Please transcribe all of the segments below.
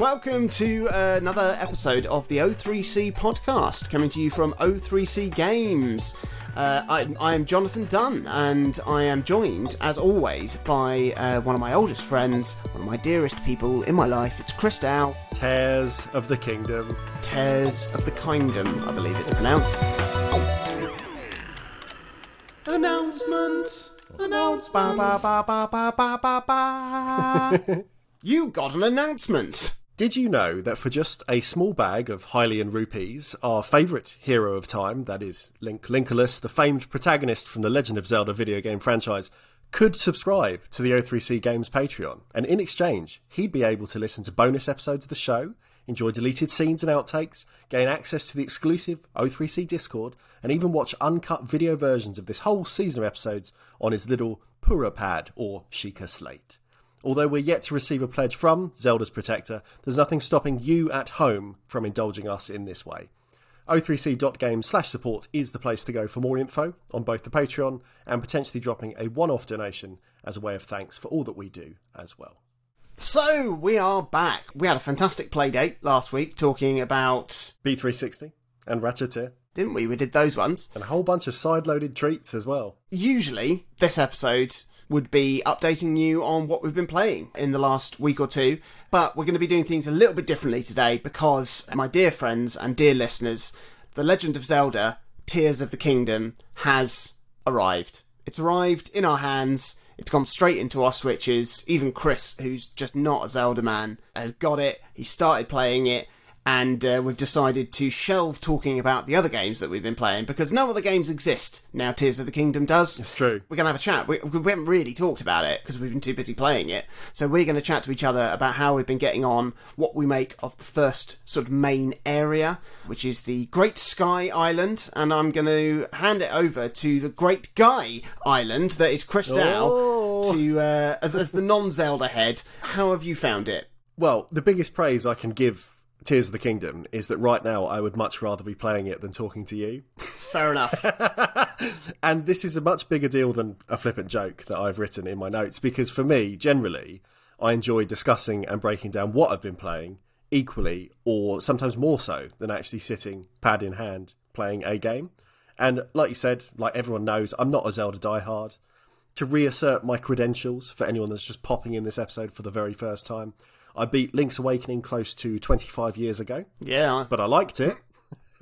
welcome to another episode of the O3C podcast, coming to you from O3C Games. Uh, I, I, am Jonathan Dunn, and I am joined, as always, by uh, one of my oldest friends, one of my dearest people in my life. It's Chris Dow. Tears of the Kingdom. Tears of the Kingdom, I believe it's pronounced. Announcement! Announce! Ba, ba, ba, ba, ba, ba, ba, ba. you got an announcement! Did you know that for just a small bag of Hylian rupees, our favourite hero of time, that is Link Linkolas, the famed protagonist from the Legend of Zelda video game franchise, could subscribe to the O3C Games Patreon, and in exchange, he'd be able to listen to bonus episodes of the show, enjoy deleted scenes and outtakes, gain access to the exclusive O3C Discord, and even watch uncut video versions of this whole season of episodes on his little Purah Pad or Sheikah Slate. Although we're yet to receive a pledge from Zelda's Protector, there's nothing stopping you at home from indulging us in this way. o3c.game slash support is the place to go for more info on both the Patreon and potentially dropping a one off donation as a way of thanks for all that we do as well. So, we are back. We had a fantastic play date last week talking about B360 and Ratchet Didn't we? We did those ones. And a whole bunch of side loaded treats as well. Usually, this episode would be updating you on what we've been playing in the last week or two. But we're going to be doing things a little bit differently today because, my dear friends and dear listeners, The Legend of Zelda Tears of the Kingdom has arrived. It's arrived in our hands. It's gone straight into our switches. Even Chris, who's just not a Zelda man, has got it. He started playing it and uh, we've decided to shelve talking about the other games that we've been playing because no other games exist now. Tears of the Kingdom does. It's true. We're gonna have a chat. We, we haven't really talked about it because we've been too busy playing it. So we're going to chat to each other about how we've been getting on, what we make of the first sort of main area, which is the Great Sky Island, and I'm going to hand it over to the Great Guy Island that is Chris Dow Oh. to uh, as, as the non-Zelda head. How have you found it? Well, the biggest praise I can give Tears of the Kingdom is that right now I would much rather be playing it than talking to you. It's fair enough. and this is a much bigger deal than a flippant joke that I've written in my notes because for me, generally, I enjoy discussing and breaking down what I've been playing equally or sometimes more so than actually sitting pad in hand playing a game. And like you said, like everyone knows, I'm not a Zelda diehard. To reassert my credentials for anyone that's just popping in this episode for the very first time, I beat Link's Awakening close to 25 years ago. Yeah. But I liked it.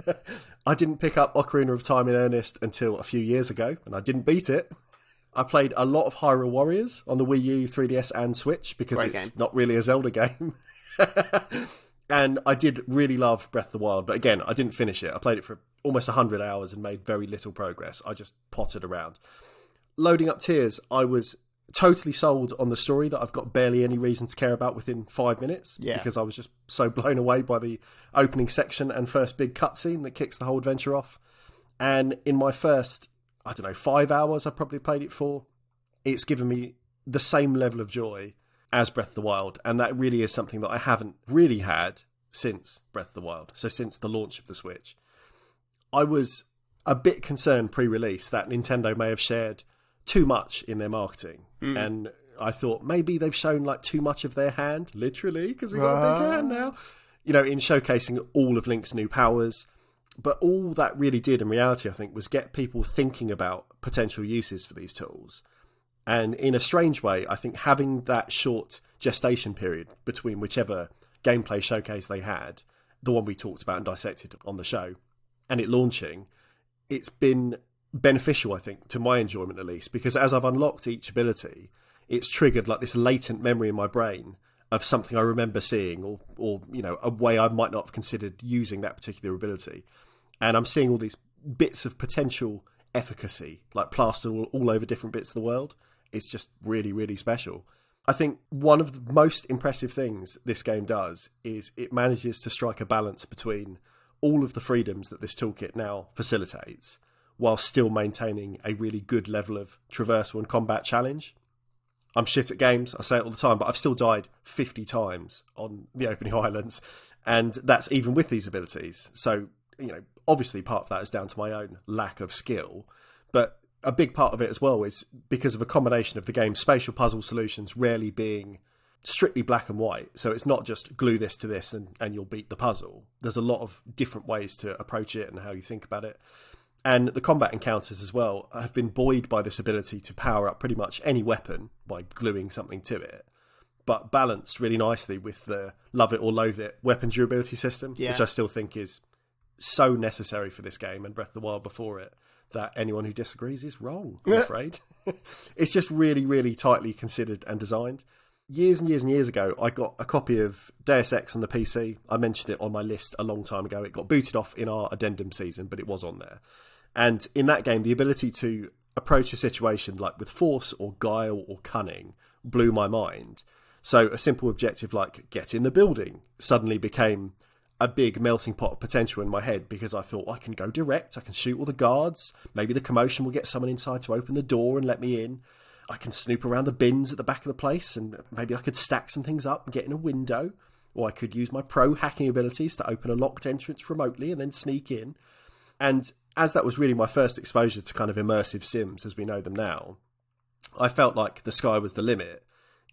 I didn't pick up Ocarina of Time in earnest until a few years ago, and I didn't beat it. I played a lot of Hyrule Warriors on the Wii U, 3DS, and Switch because Great it's game. not really a Zelda game. and I did really love Breath of the Wild, but again, I didn't finish it. I played it for almost 100 hours and made very little progress. I just potted around. Loading up Tears, I was totally sold on the story that I've got barely any reason to care about within five minutes Yeah. because I was just so blown away by the opening section and first big cutscene that kicks the whole adventure off. And in my first, I don't know, five hours I've probably played it for, it's given me the same level of joy as Breath of the Wild. And that really is something that I haven't really had since Breath of the Wild. So since the launch of the Switch. I was a bit concerned pre release that Nintendo may have shared too much in their marketing. Mm. And I thought maybe they've shown like too much of their hand, literally, because we've got a big ah. hand now, you know, in showcasing all of Link's new powers. But all that really did in reality, I think, was get people thinking about potential uses for these tools. And in a strange way, I think having that short gestation period between whichever gameplay showcase they had, the one we talked about and dissected on the show, and it launching, it's been beneficial, I think, to my enjoyment at least, because as I've unlocked each ability, it's triggered like this latent memory in my brain of something I remember seeing or, or you know, a way I might not have considered using that particular ability. And I'm seeing all these bits of potential efficacy, like plastered all, all over different bits of the world. It's just really, really special. I think one of the most impressive things this game does is it manages to strike a balance between all of the freedoms that this toolkit now facilitates while still maintaining a really good level of traversal and combat challenge. I'm shit at games, I say it all the time, but I've still died 50 times on the opening islands, and that's even with these abilities. So, you know, obviously part of that is down to my own lack of skill, but a big part of it as well is because of a combination of the game's spatial puzzle solutions rarely being strictly black and white. So it's not just glue this to this and, and you'll beat the puzzle. There's a lot of different ways to approach it and how you think about it. And the combat encounters as well have been buoyed by this ability to power up pretty much any weapon by gluing something to it, but balanced really nicely with the love it or loathe it weapon durability system, Yeah. which I still think is so necessary for this game and Breath of the Wild before it that anyone who disagrees is wrong, I'm afraid. it's just really, really tightly considered and designed. Years and years and years ago, I got a copy of Deus Ex on the PC. I mentioned it on my list a long time ago. It got booted off in our addendum season, but it was on there. And in that game, the ability to approach a situation like with force or guile or cunning blew my mind. So a simple objective like get in the building suddenly became a big melting pot of potential in my head because I thought I can go direct, I can shoot all the guards, maybe the commotion will get someone inside to open the door and let me in. I can snoop around the bins at the back of the place and maybe I could stack some things up and get in a window. Or I could use my pro hacking abilities to open a locked entrance remotely and then sneak in. And as that was really my first exposure to kind of immersive sims as we know them now, I felt like the sky was the limit,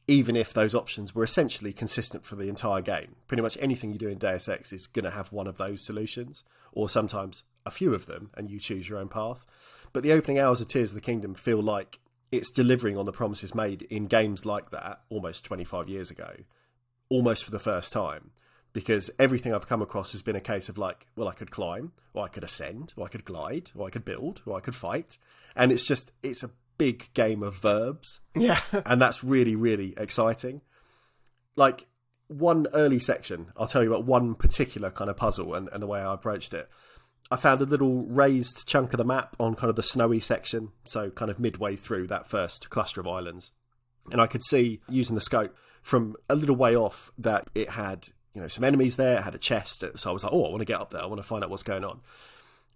even if those options were essentially consistent for the entire game. Pretty much anything you do in Deus Ex is going to have one of those solutions, or sometimes a few of them, and you choose your own path. But the opening hours of Tears of the Kingdom feel like it's delivering on the promises made in games like that almost 25 years ago, almost for the first time. Because everything I've come across has been a case of like, well, I could climb, or I could ascend, or I could glide, or I could build, or I could fight. And it's just, it's a big game of verbs Yeah. and that's really really exciting like one early section i'll tell you about one particular kind of puzzle and, and the way i approached it i found a little raised chunk of the map on kind of the snowy section so kind of midway through that first cluster of islands and i could see using the scope from a little way off that it had you know some enemies there it had a chest so i was like oh i want to get up there i want to find out what's going on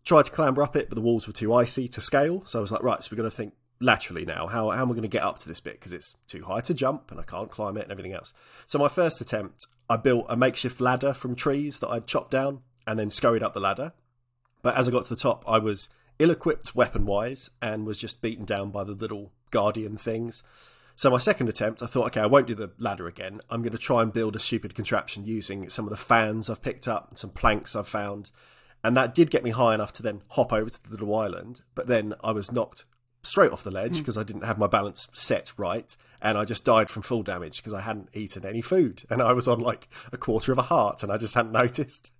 tried to clamber up it but the walls were too icy to scale so i was like right so we're going to think laterally now. How, how am I going to get up to this bit? Because it's too high to jump and I can't climb it and everything else. So, my first attempt, I built a makeshift ladder from trees that I'd chopped down and then scurried up the ladder. But as I got to the top, I was ill equipped weapon wise and was just beaten down by the little guardian things. So, my second attempt, I thought, okay, I won't do the ladder again. I'm going to try and build a stupid contraption using some of the fans I've picked up and some planks I've found. And that did get me high enough to then hop over to the little island. But then I was knocked straight off the ledge hmm. because I didn't have my balance set right, and I just died from full damage because I hadn't eaten any food, and I was on like a quarter of a heart, and I just hadn't noticed.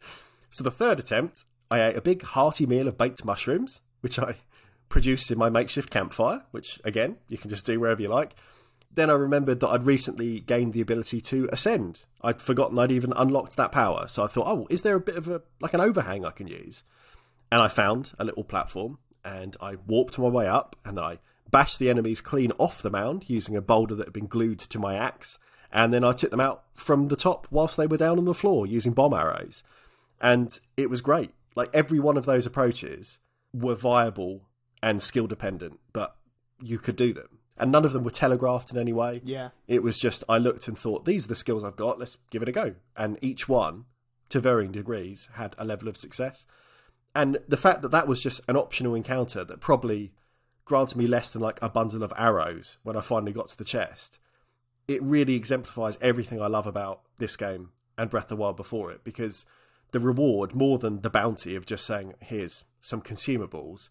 So the third attempt, I ate a big hearty meal of baked mushrooms, which I produced in my makeshift campfire, which again you can just do wherever you like. Then I remembered that I'd recently gained the ability to ascend. I'd forgotten I'd even unlocked that power, so I thought, oh, is there a bit of a like an overhang I can use? And I found a little platform and I warped my way up, and then I bashed the enemies clean off the mound using a boulder that had been glued to my axe, and then I took them out from the top whilst they were down on the floor using bomb arrows. And it was great. Like every one of those approaches were viable and skill dependent, but you could do them. And none of them were telegraphed in any way. Yeah. It was just, I looked and thought, these are the skills I've got, let's give it a go. And each one, to varying degrees, had a level of success. And the fact that that was just an optional encounter that probably granted me less than like a bundle of arrows when I finally got to the chest, it really exemplifies everything I love about this game and Breath of the Wild before it because the reward, more than the bounty of just saying, here's some consumables,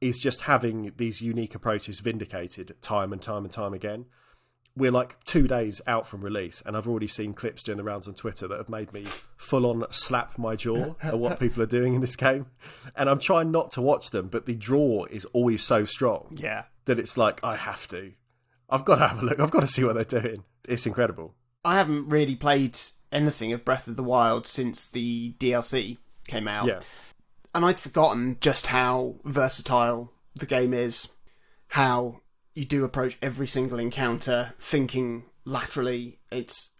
is just having these unique approaches vindicated time and time and time again we're like two days out from release, and I've already seen clips doing the rounds on Twitter that have made me full on slap my jaw at what people are doing in this game. And I'm trying not to watch them, but the draw is always so strong Yeah. that it's like, I have to. I've got to have a look. I've got to see what they're doing. It's incredible. I haven't really played anything of Breath of the Wild since the DLC came out. Yeah. And I'd forgotten just how versatile the game is, how you do approach every single encounter thinking laterally. It's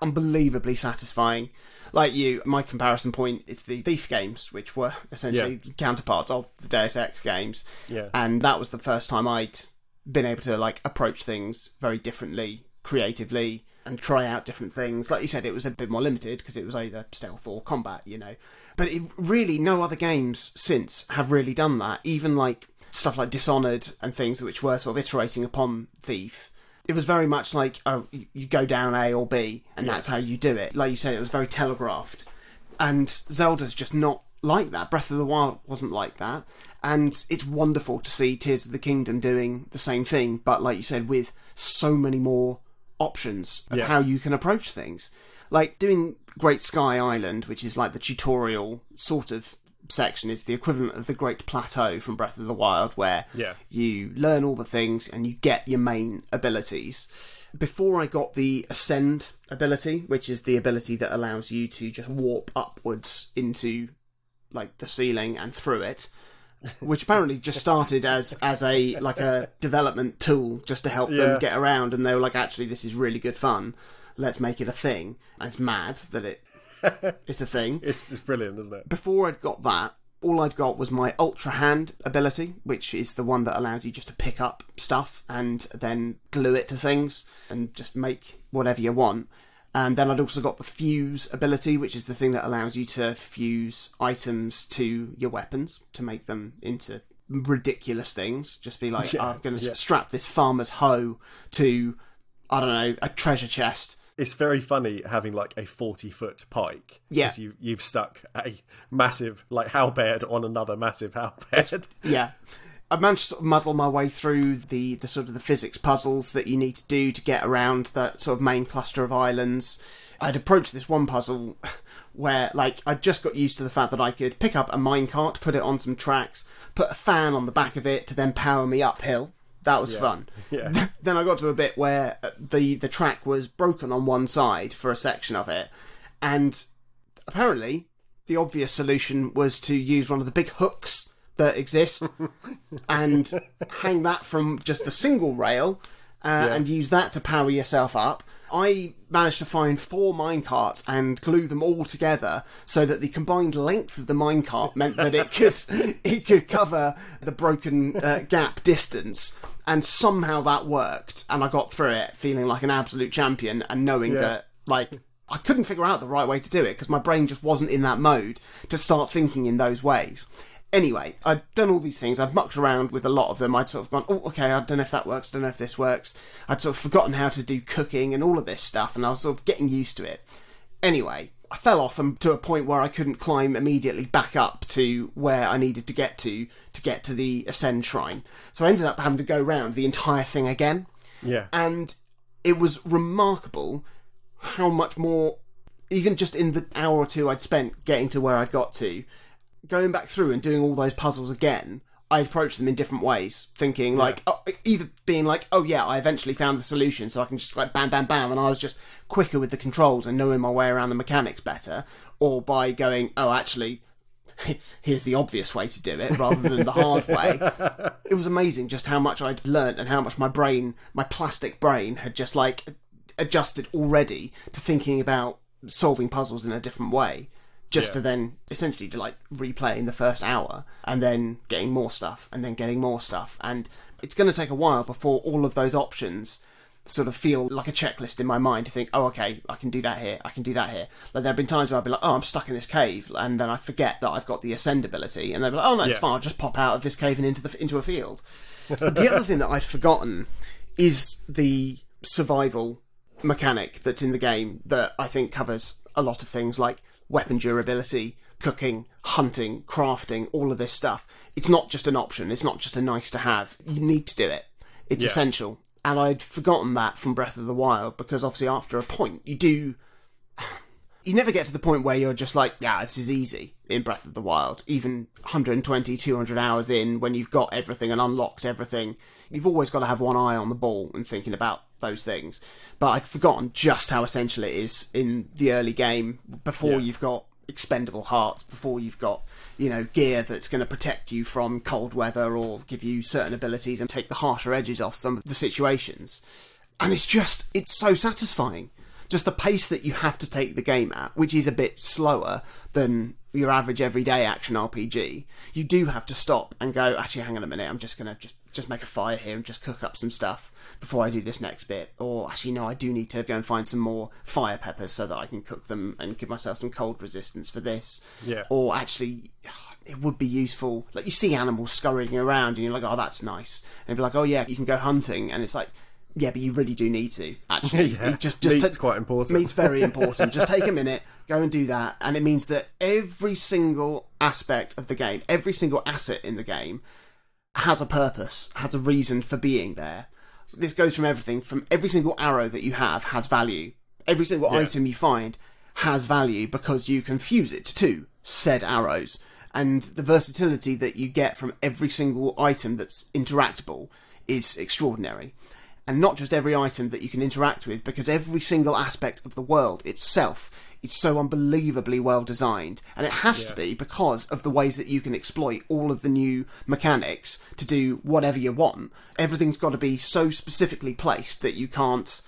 unbelievably satisfying. Like you, my comparison point is the Thief games, which were essentially counterparts of the Deus Ex games. Yeah. And that was the first time I'd been able to like approach things very differently, creatively, and try out different things. Like you said, it was a bit more limited because it was either stealth or combat, you know. But it really, no other games since have really done that. Even like stuff like Dishonored and things which were sort of iterating upon Thief it was very much like oh you- you go down A or B and that's how you do it. Like you said, it was very telegraphed. And Zelda's just not like that. Breath of the Wild wasn't like that. And it's wonderful to see Tears of the Kingdom doing the same thing, but like you said, with so many more options of Yeah. how you can approach things. Like doing Great Sky Island, which is like the tutorial sort of section, is the equivalent of the Great Plateau from Breath of the Wild, where Yeah. you learn all the things and you get your main abilities. Before I got the Ascend ability, which is the ability that allows you to just warp upwards into like the ceiling and through it, which apparently just started as as a like a development tool just to help Yeah. them get around, and they were like, actually, this is really good fun. Let's make it a thing. And it's mad that it it's a thing It's, it's brilliant, isn't it? before I'd got that, all I'd got was my Ultra Hand ability, which is the one that allows you just to pick up stuff and then glue it to things and just make whatever you want. And then I'd also got the Fuse ability, which is the thing that allows you to fuse items to your weapons to make them into ridiculous things. Just be like, Yeah, oh, I'm going to yeah. strap this farmer's hoe to, I don't know, a treasure chest. It's very funny having like a forty foot pike. Yeah. 'cause You you've stuck a massive like halberd on another massive halberd. yeah. I managed to sort of muddle my way through the, the sort of the physics puzzles that you need to do to get around that sort of main cluster of islands. I'd approached this one puzzle where, like, I just got used to the fact that I could pick up a minecart, put it on some tracks, put a fan on the back of it to then power me uphill. That was fun. Yeah. then I got to a bit where uh, the the track was broken on one side for a section of it, and apparently the obvious solution was to use one of the big hooks that exist and hang that from just the single rail uh, and use that to power yourself up. I managed to find four minecarts and glue them all together so that the combined length of the minecart meant that it could it could cover the broken uh, gap distance. And somehow that worked, and I got through it feeling like an absolute champion and knowing Yeah. that like I couldn't figure out the right way to do it because my brain just wasn't in that mode to start thinking in those ways. Anyway, I'd done all these things. I'd mucked around with a lot of them. I'd sort of gone, oh, okay, I don't know if that works. I don't know if this works. I'd sort of forgotten how to do cooking and all of this stuff, and I was sort of getting used to it. Anyway, I fell off and to a point where I couldn't climb immediately back up to where I needed to get to to get to the Ascend Shrine. So I ended up having to go round the entire thing again yeah. and it was remarkable how much more even just in the hour or two I'd spent getting to where I'd got to going back through and doing all those puzzles again I approached them in different ways thinking like oh, either being like oh yeah I eventually found the solution so I can just like bam bam bam and I was just quicker with the controls and knowing my way around the mechanics better or by going oh actually here's the obvious way to do it rather than the hard way it was amazing just how much I'd learnt and how much my brain, my plastic brain, had just like adjusted already to thinking about solving puzzles in a different way. Just Yeah. to then essentially to like replay in the first hour and then getting more stuff and then getting more stuff. And it's going to take a while before all of those options sort of feel like a checklist in my mind to think, oh, okay, I can do that here, I can do that here. Like there have been times where I've been like, oh, I'm stuck in this cave, and then I forget that I've got the ascend ability, and they're like, oh no, it's Yeah. fine, I'll just pop out of this cave and into the into a field. But the other thing that I'd forgotten is the survival mechanic that's in the game that I think covers a lot of things like weapon durability, cooking, hunting, crafting, all of this stuff. It's not just an option, it's not just a nice to have. You need to do it. It's Yeah. essential. And I'd forgotten that from Breath of the Wild because obviously after a point you do you never get to the point where you're just like, yeah, this is easy in Breath of the Wild. Even 120, 200 hours in, when you've got everything and unlocked everything, you've always got to have one eye on the ball and thinking about those things. But I'd forgotten just how essential it is in the early game before Yeah. you've got expendable hearts, before you've got, you know, gear that's going to protect you from cold weather or give you certain abilities and take the harsher edges off some of the situations. And it's just, it's so satisfying just the pace that you have to take the game at, which is a bit slower than your average everyday action RPG, you do have to stop and go, actually, hang on a minute, I'm just going to just just make a fire here and just cook up some stuff before I do this next bit. Or actually, no, I do need to go and find some more fire peppers so that I can cook them and give myself some cold resistance for this. Yeah. Or actually, it would be useful. Like you see animals scurrying around and you're like, oh, that's nice. And be like, oh yeah, you can go hunting, and it's like Yeah, but you really do need to actually. yeah, just just meat's ta- quite important. Meat's very important. just take a minute, go and do that, and it means that every single aspect of the game, every single asset in the game, has a purpose, has a reason for being there. This goes from everything from every single arrow that you have has value. Every single Yeah. item you find has value because you can fuse it to said arrows. And the versatility that you get from every single item that's interactable is extraordinary. And not just every item that you can interact with, because every single aspect of the world itself is so unbelievably well designed. And it has to be because of the ways that you can exploit all of the new mechanics to do whatever you want. Everything's got to be so specifically placed that you can't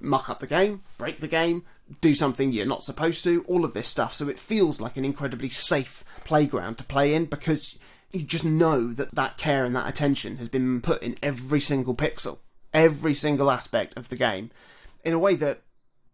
muck up the game, break the game, do something you're not supposed to, all of this stuff. So it feels like an incredibly safe playground to play in because you just know that that care and that attention has been put in every single pixel, every single aspect of the game, in a way that,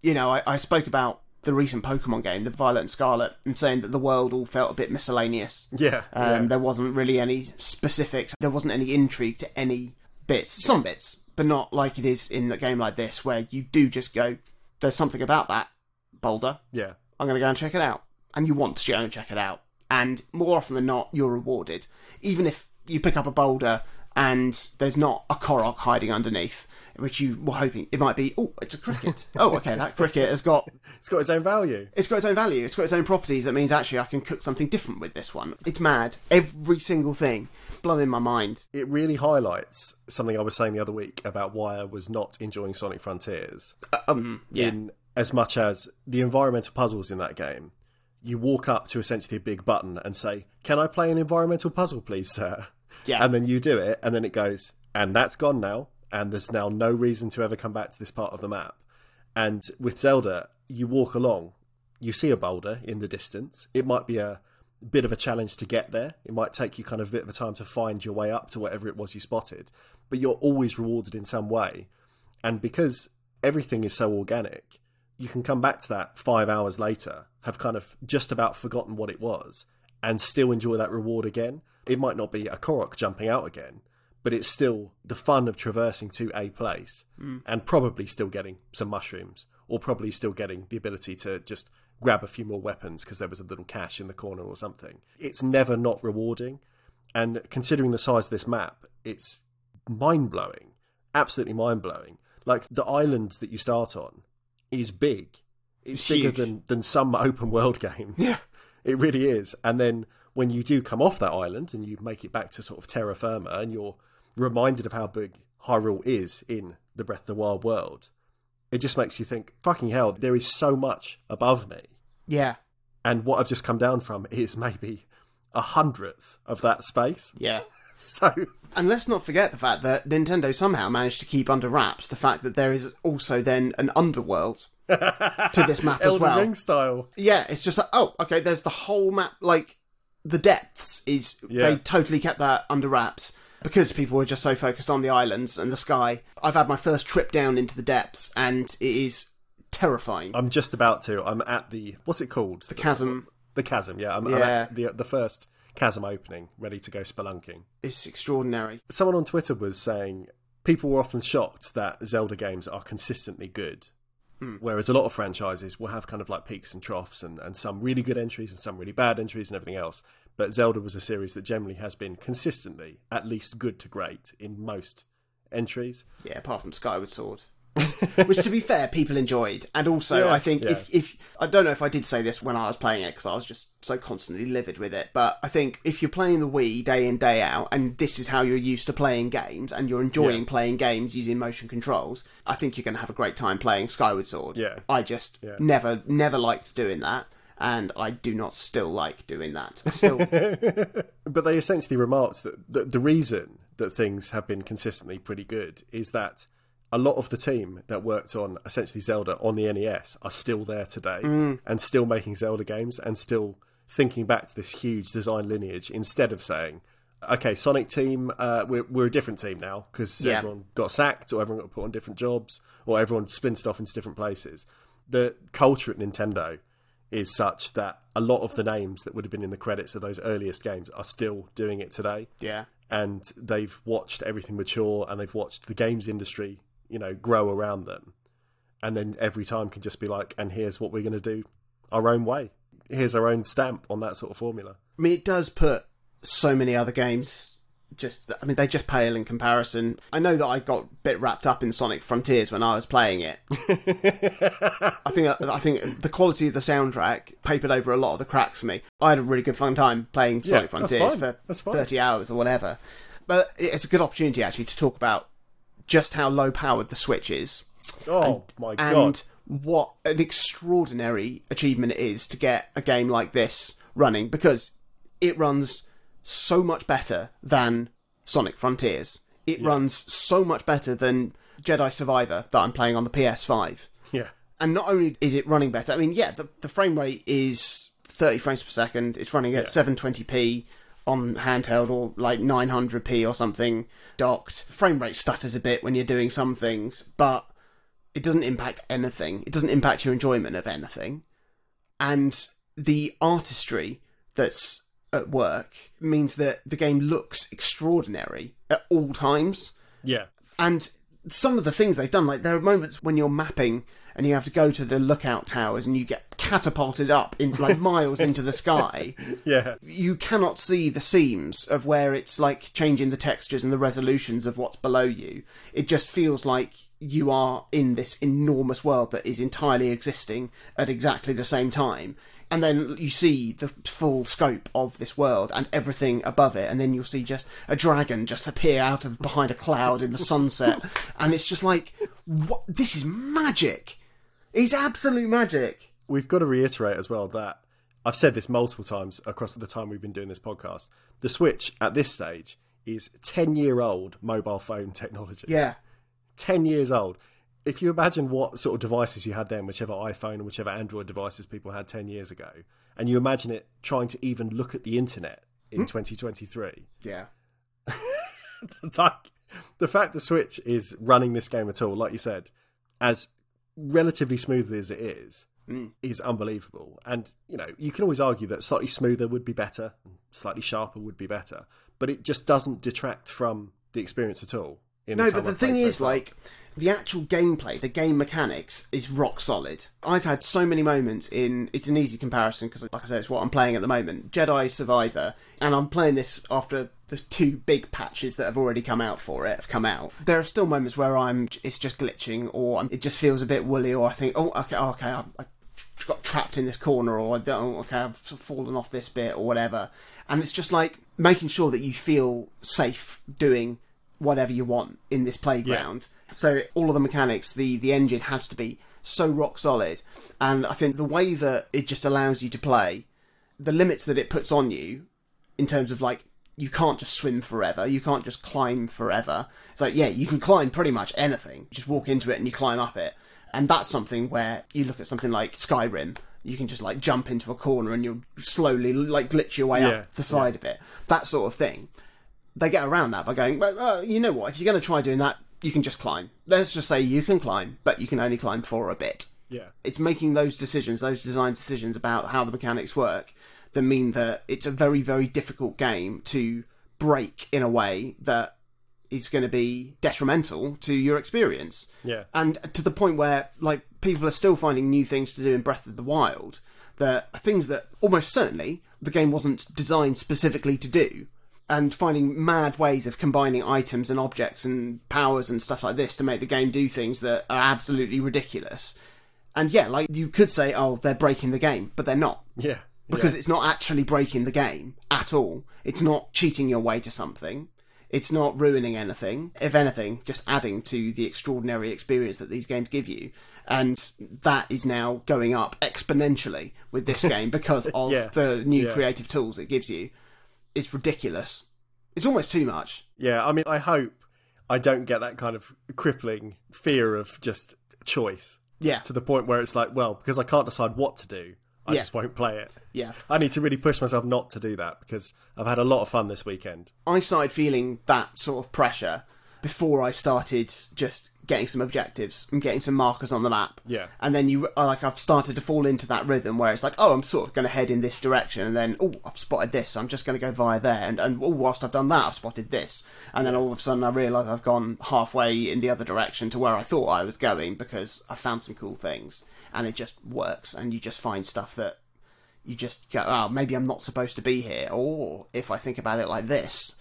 you know, I, I spoke about the recent Pokemon game, the Violet and Scarlet, and saying that the world all felt a bit miscellaneous. yeah, Um, yeah. There wasn't really any specifics. There wasn't any intrigue to any bits. Some bits, but not like it is in a game like this, where you do just go, "There's something about that boulder. yeah. I'm going to go and check it out," and you want to go and check it out. And more often than not, you're rewarded, even if you pick up a boulder and there's not a Korok hiding underneath, which you were hoping it might be. Oh, it's a cricket. oh, okay, that cricket has got It's got its own value. it's got its own value. It's got its own properties. That means actually I can cook something different with this one. It's mad. Every single thing blowing my mind. It really highlights something I was saying the other week about why I was not enjoying Sonic Frontiers. Um, yeah, in as much as the environmental puzzles in that game, you walk up to essentially a big button and say, "Can I play an environmental puzzle, please, sir?" Yeah. and then you do it, and then it goes, and that's gone now, and there's now no reason to ever come back to this part of the map. And with Zelda, you walk along, you see a boulder in the distance. It might be a bit of a challenge to get there. It might take you kind of a bit of a time to find your way up to whatever it was you spotted, but you're always rewarded in some way. And because everything is so organic, you can come back to that five hours later, have kind of just about forgotten what it was, and still enjoy that reward again. It might not be a Korok jumping out again, but it's still the fun of traversing to a place hmm. and probably still getting some mushrooms, or probably still getting the ability to just grab a few more weapons because there was a little cache in the corner or something. It's never not rewarding. And considering the size of this map, it's mind blowing, absolutely mind blowing. Like the island that you start on is big. It's, It's bigger huge. than, than some open world games. Yeah. It really is. And then when you do come off that island and you make it back to sort of terra firma and you're reminded of how big Hyrule is in the Breath of the Wild world, it just makes you think, fucking hell, there is so much above me. yeah, And what I've just come down from is maybe a hundredth of that space. yeah. So And let's not forget the fact that Nintendo somehow managed to keep under wraps the fact that there is also then an underworld to this map as well. Ring style. Yeah, it's just like, oh, okay, there's the whole map. Like, the depths is. Yeah. They totally kept that under wraps because people were just so focused on the islands and the sky. I've had my first trip down into the depths, and it is terrifying. I'm just about to. I'm at the what's it called? the chasm The chasm. Yeah, I'm, I'm Yeah. at the the first chasm opening, ready to go spelunking. It's extraordinary. Someone on Twitter was saying people were often shocked that Zelda games are consistently good. Hmm. Whereas a lot of franchises will have kind of like peaks and troughs and, and some really good entries and some really bad entries and everything else. But Zelda was a series that generally has been consistently at least good to great in most entries. Yeah, apart from Skyward Sword. Which, to be fair, people enjoyed, and also Yeah, I think yeah. if if I don't know if I did say this when I was playing it because I was just so constantly livid with it, but I think if you're playing the Wii day in day out, and this is how you're used to playing games, and you're enjoying Yeah. playing games using motion controls, I think you're going to have a great time playing Skyward Sword. Yeah. I just never never liked doing that, and I do not still like doing that. Still, But they essentially remarked that the, the reason that things have been consistently pretty good is that a lot of the team that worked on essentially Zelda on the NES are still there today and still making Zelda games and still thinking back to this huge design lineage instead of saying, okay, Sonic team, uh, we're, we're a different team now because Yeah. everyone got sacked or everyone got put on different jobs or everyone splintered off into different places. The culture at Nintendo is such that a lot of the names that would have been in the credits of those earliest games are still doing it today. yeah, And they've watched everything mature and they've watched the games industry you know, grow around them. And then every time can just be like, and here's what we're going to do our own way. Here's our own stamp on that sort of formula. I mean, it does put so many other games just I mean they just pale in comparison. I know that I got a bit wrapped up in Sonic Frontiers when I was playing it. I think I think the quality of the soundtrack papered over a lot of the cracks for me. I had a really good fun time playing Sonic Yeah, Frontiers for 30 hours or whatever. But it's a good opportunity actually to talk about just how low powered the Switch is Oh my god! and what an extraordinary achievement it is to get a game like this running because it runs so much better than Sonic Frontiers. It runs so much better than Jedi Survivor that I'm playing on the PS5. Yeah. And not only is it running better, I mean, yeah, the, the frame rate is 30 frames per second. It's running at 720p on handheld or like 900p or something docked. Frame rate stutters a bit when you're doing some things, but it doesn't impact anything. It doesn't impact your enjoyment of anything. And the artistry that's at work means that the game looks extraordinary at all times. Yeah. And some of the things they've done, like there are moments when you're mapping and you have to go to the lookout towers and you get catapulted up in like miles into the sky. Yeah. You cannot see the seams of where it's like changing the textures and the resolutions of what's below you. It just feels like you are in this enormous world that is entirely existing at exactly the same time. And then you see the full scope of this world and everything above it, and then you'll see just a dragon just appear out of behind a cloud in the sunset, and it's just like, what? This is magic! It's absolute magic. We've got to reiterate as well that I've said this multiple times across the time we've been doing this podcast. The Switch at this stage is 10 year old mobile phone technology. Yeah, 10 years old. If you imagine what sort of devices you had then, whichever iPhone or whichever Android devices people had 10 years ago, and you imagine it trying to even look at the internet in hmm. 2023, yeah. like the fact the Switch is running this game at all, like you said, as relatively smoothly as it is, hmm. is unbelievable. And you know, you can always argue that slightly smoother would be better, slightly sharper would be better, but it just doesn't detract from the experience at all. In No, the but the thing so is, far. like, the actual gameplay, the game mechanics is rock solid. I've had so many moments in. It's an easy comparison because, like I said, it's what I'm playing at the moment Jedi Survivor, and I'm playing this after the two big patches that have already come out for it have come out. There are still moments where I'm. It's just glitching, or it just feels a bit woolly, or I think, oh, okay, oh, okay, I, I got trapped in this corner, or I don't, okay, I've fallen off this bit, or whatever. And it's just like making sure that you feel safe doing whatever you want in this playground. So all of the mechanics, the the engine has to be so rock solid, and I think the way that it just allows you to play, the limits that it puts on you, in terms of like you can't just swim forever, you can't just climb forever. It's like yeah, you can climb pretty much anything. Just walk into it and you climb up it, and that's something where you look at something like Skyrim. You can just like jump into a corner and you'll slowly like glitch your way Yeah, up the side of it. That sort of thing they get around that by going, well, uh, you know what? If you're going to try doing that, you can just climb. Let's just say you can climb, but you can only climb for a bit. yeah, It's making those decisions, those design decisions about how the mechanics work, that mean that it's a very, very difficult game to break in a way that is going to be detrimental to your experience. yeah, And to the point where, like, people are still finding new things to do in Breath of the Wild that are things that almost certainly the game wasn't designed specifically to do. And finding mad ways of combining items and objects and powers and stuff like this to make the game do things that are absolutely ridiculous. And yeah, like you could say, oh, they're breaking the game, but they're not yeah. because it's not actually breaking the game at all. It's not cheating your way to something. It's not ruining anything. If anything, just adding to the extraordinary experience that these games give you. And that is now going up exponentially with this game because of Yeah. the new Yeah. creative tools it gives you. It's ridiculous. It's almost too much. Yeah, I mean, I hope I don't get that kind of crippling fear of just choice Yeah. to the point where it's like, well, because I can't decide what to do, I Yeah. just won't play it. Yeah. I need to really push myself not to do that because I've had a lot of fun this weekend. I started feeling that sort of pressure before I started just getting some objectives and getting some markers on the map. Yeah. And then you uh, like I've started to fall into that rhythm where it's like, oh, I'm sort of going to head in this direction, and then oh, I've spotted this, so I'm just going to go via there, and and oh, whilst I've done that, I've spotted this, and then all of a sudden I realise I've gone halfway in the other direction to where I thought I was going because I found some cool things, and it just works, and you just find stuff that you just go, oh, maybe I'm not supposed to be here, or if I think about it like this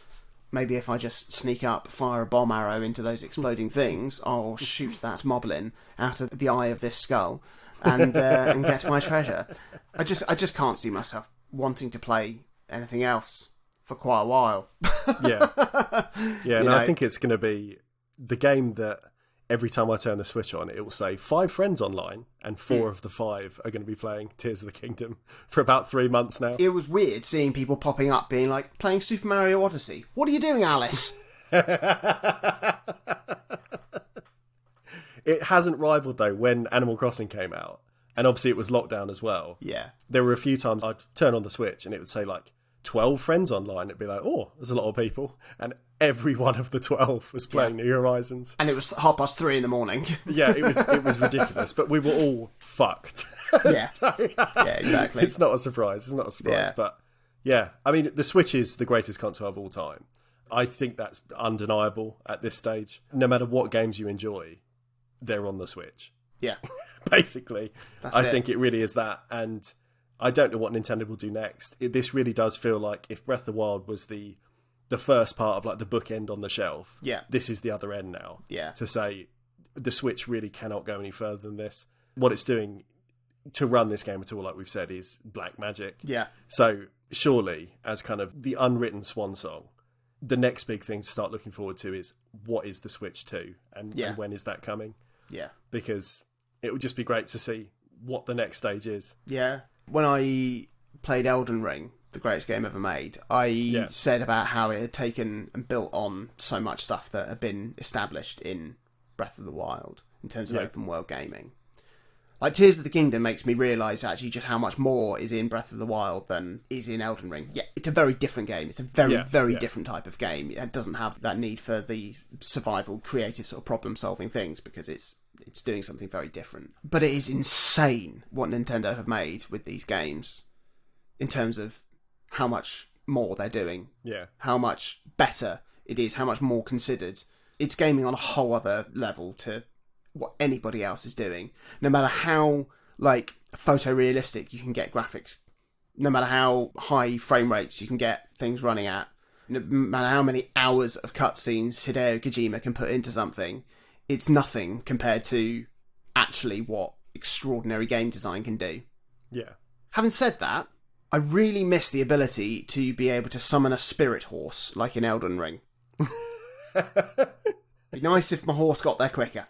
maybe if I just sneak up, fire a bomb arrow into those exploding things, I'll shoot that moblin out of the eye of this skull and uh, and get my treasure. I just I just can't see myself wanting to play anything else for quite a while. yeah, yeah, and know. I think it's going to be the game that every time I turn the switch on, it will say five friends online, and four hmm. of the five are going to be playing Tears of the Kingdom for about three months now. It was weird seeing people popping up being like playing Super Mario Odyssey. What are you doing, Alice? It hasn't rivaled though when Animal Crossing came out, and obviously it was lockdown as well. yeah. There were a few times I'd turn on the Switch and it would say like. 12 friends online, it'd be like, oh, there's a lot of people. And every one of the 12 was playing New Horizons. And it was half past three in the morning. Yeah, it was it was ridiculous, but we were all fucked. Yeah. So, yeah, exactly. it's not a surprise. It's not a surprise, Yeah. but yeah, I mean, the Switch is the greatest console of all time. I think that's undeniable at this stage. No matter what games you enjoy, they're on the Switch. Yeah. Basically, That's I it. think it really is that, and I don't know what Nintendo will do next. It, this really does feel like if Breath of the Wild was the the first part of like the bookend on the shelf, Yeah. this is the other end now. Yeah. to say the Switch really cannot go any further than this. What it's doing to run this game at all, like we've said, is black magic. Yeah. So surely, as kind of the unwritten swan song, the next big thing to start looking forward to is what is the Switch 2 and, Yeah. and when is that coming? Yeah. Because it would just be great to see what the next stage is. Yeah. When I played Elden Ring, the greatest game ever made, I said about how it had taken and built on so much stuff that had been established in Breath of the Wild in terms of Yeah. open world gaming. Like Tears of the Kingdom makes me realise actually just how much more is in Breath of the Wild than is in Elden Ring. Yeah, it's a very different game. It's a very, Yeah, very yeah. different type of game. It doesn't have that need for the survival, creative sort of problem solving things because it's it's doing something very different. But it is insane what Nintendo have made with these games in terms of how much more they're doing, Yeah. how much better it is, how much more considered. It's gaming on a whole other level to what anybody else is doing. No matter how like photorealistic you can get graphics, no matter how high frame rates you can get things running at, no matter how many hours of cutscenes Hideo Kojima can put into something, it's nothing compared to actually what extraordinary game design can do. Yeah. Having said that, I really miss the ability to be able to summon a spirit horse like in Elden Ring. Be nice if my horse got there quicker.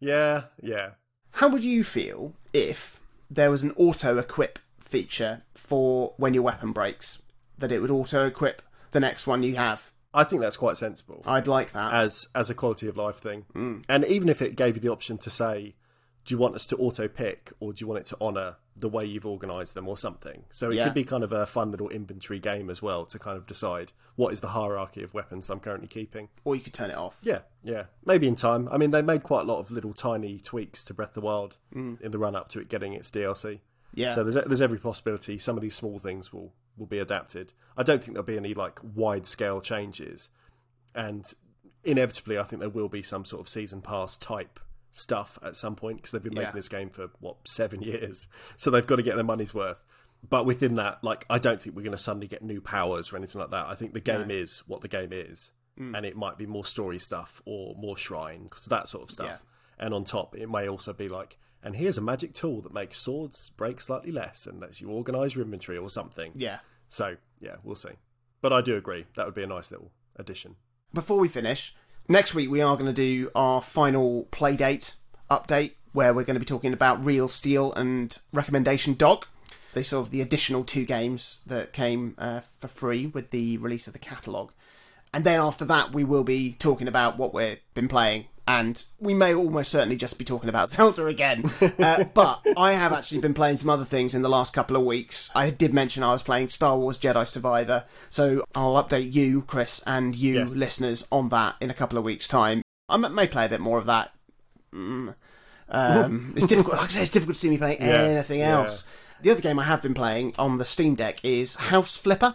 Yeah. Yeah. How would you feel if there was an auto equip feature for when your weapon breaks? That it would auto equip the next one you have? I think that's quite sensible. I'd like that. as as a quality of life thing. Mm. And even if it gave you the option to say, do you want us to auto pick or do you want it to honour the way you've organised them or something? So it Yeah. could be kind of a fun little inventory game as well to kind of decide what is the hierarchy of weapons I'm currently keeping. or you could turn it off. Yeah, yeah. Maybe in time. I mean, they made quite a lot of little tiny tweaks to Breath of the Wild Mm. in the run up to it getting its DLC. Yeah. So there's there's every possibility some of these small things will will be adapted. I don't think there'll be any like wide scale changes, and inevitably, I think there will be some sort of season pass type stuff at some point because they've been making Yeah. this game for what seven years, so they've got to get their money's worth. But within that, like, I don't think we're going to suddenly get new powers or anything like that. I think the game is what the game is, Mm. and it might be more story stuff or more shrine, because that sort of stuff. And on top, it may also be like, and here's a magic tool that makes swords break slightly less and lets you organize your inventory or something. Yeah. So, yeah, we'll see. But I do agree. That would be a nice little addition. before we finish, next week we are going to do our final playdate update where we're going to be talking about Reel Steal and Recommendation Dog. They sort of the additional two games that came uh, for free with the release of the catalogue. And then after that, we will be talking about what we've been playing. And we may almost certainly just be talking about Zelda again. Uh, but I have actually been playing some other things in the last couple of weeks. I did mention I was playing Star Wars Jedi Survivor. So I'll update you, Chris, and you, Yes. listeners, on that in a couple of weeks' time. I may play a bit more of that. Mm. Um, it's difficult. Like I say, it's difficult to see me playing Yeah, anything yeah. else. The other game I have been playing on the Steam Deck is House Flipper.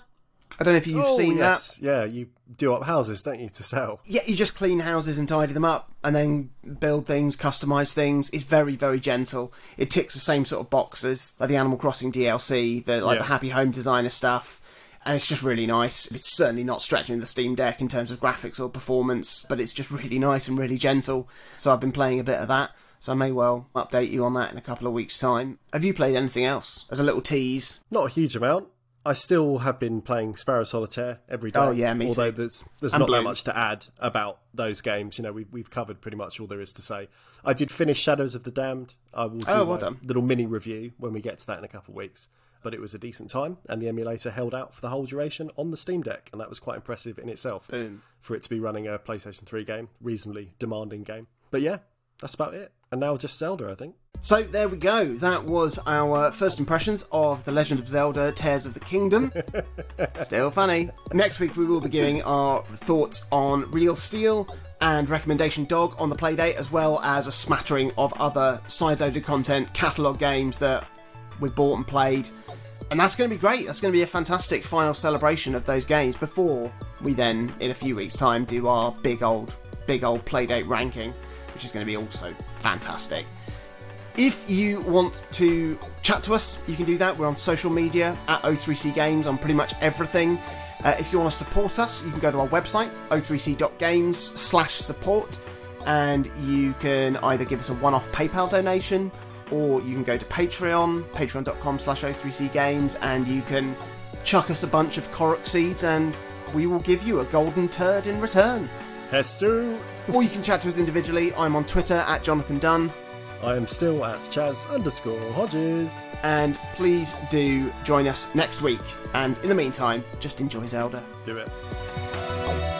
I don't know if you've oh, seen that. Yeah, you do up houses, don't you, to sell? Yeah, you just clean houses and tidy them up and then build things, customize things. It's very, very gentle. It ticks the same sort of boxes like the Animal Crossing DLC, the like Yeah. the Happy Home Designer stuff. And it's just really nice. It's certainly not stretching the Steam Deck in terms of graphics or performance, but it's just really nice and really gentle. So I've been playing a bit of that. So I may well update you on that in a couple of weeks' time. Have you played anything else as a little tease? Not a huge amount. I still have been playing Sparrow Solitaire every oh, day. Oh, yeah, me Although too. there's there's And not Bloom. that much to add about those games. You know, we, we've covered pretty much all there is to say. I did finish Shadows of the Damned. I will oh, do Oh, well done. little mini review when we get to that in a couple of weeks. But it was a decent time, and the emulator held out for the whole duration on the Steam Deck, and that was quite impressive in itself Boom. for it to be running a PlayStation 3 game, reasonably demanding game. But yeah, that's about it. And now just Zelda, I think. So there we go. That was our first impressions of The Legend of Zelda Tears of the Kingdom. Still funny. Next week we will be giving our thoughts on Reel Steal and Recommendation Dog on the Playdate, as well as a smattering of other side-loaded content, catalogue games that we bought and played. And that's going to be great. That's going to be a fantastic final celebration of those games before we then, in a few weeks' time, do our big old, big old Playdate ranking, which is going to be also fantastic. If you want to chat to us, you can do that. We're on social media at O3C Games on pretty much everything. Uh, if you want to support us, you can go to our website, o3c.games slash support, and you can either give us a one-off PayPal donation, or you can go to Patreon, patreon.com slash O3C Games, and you can chuck us a bunch of Korok seeds, and we will give you a golden turd in return. Hester, or you can chat to us individually. I'm on Twitter at Jonathan Dunn. I am still at Chas underscore Hodges. and please do join us next week. And in the meantime, just enjoy Zelda. Do it.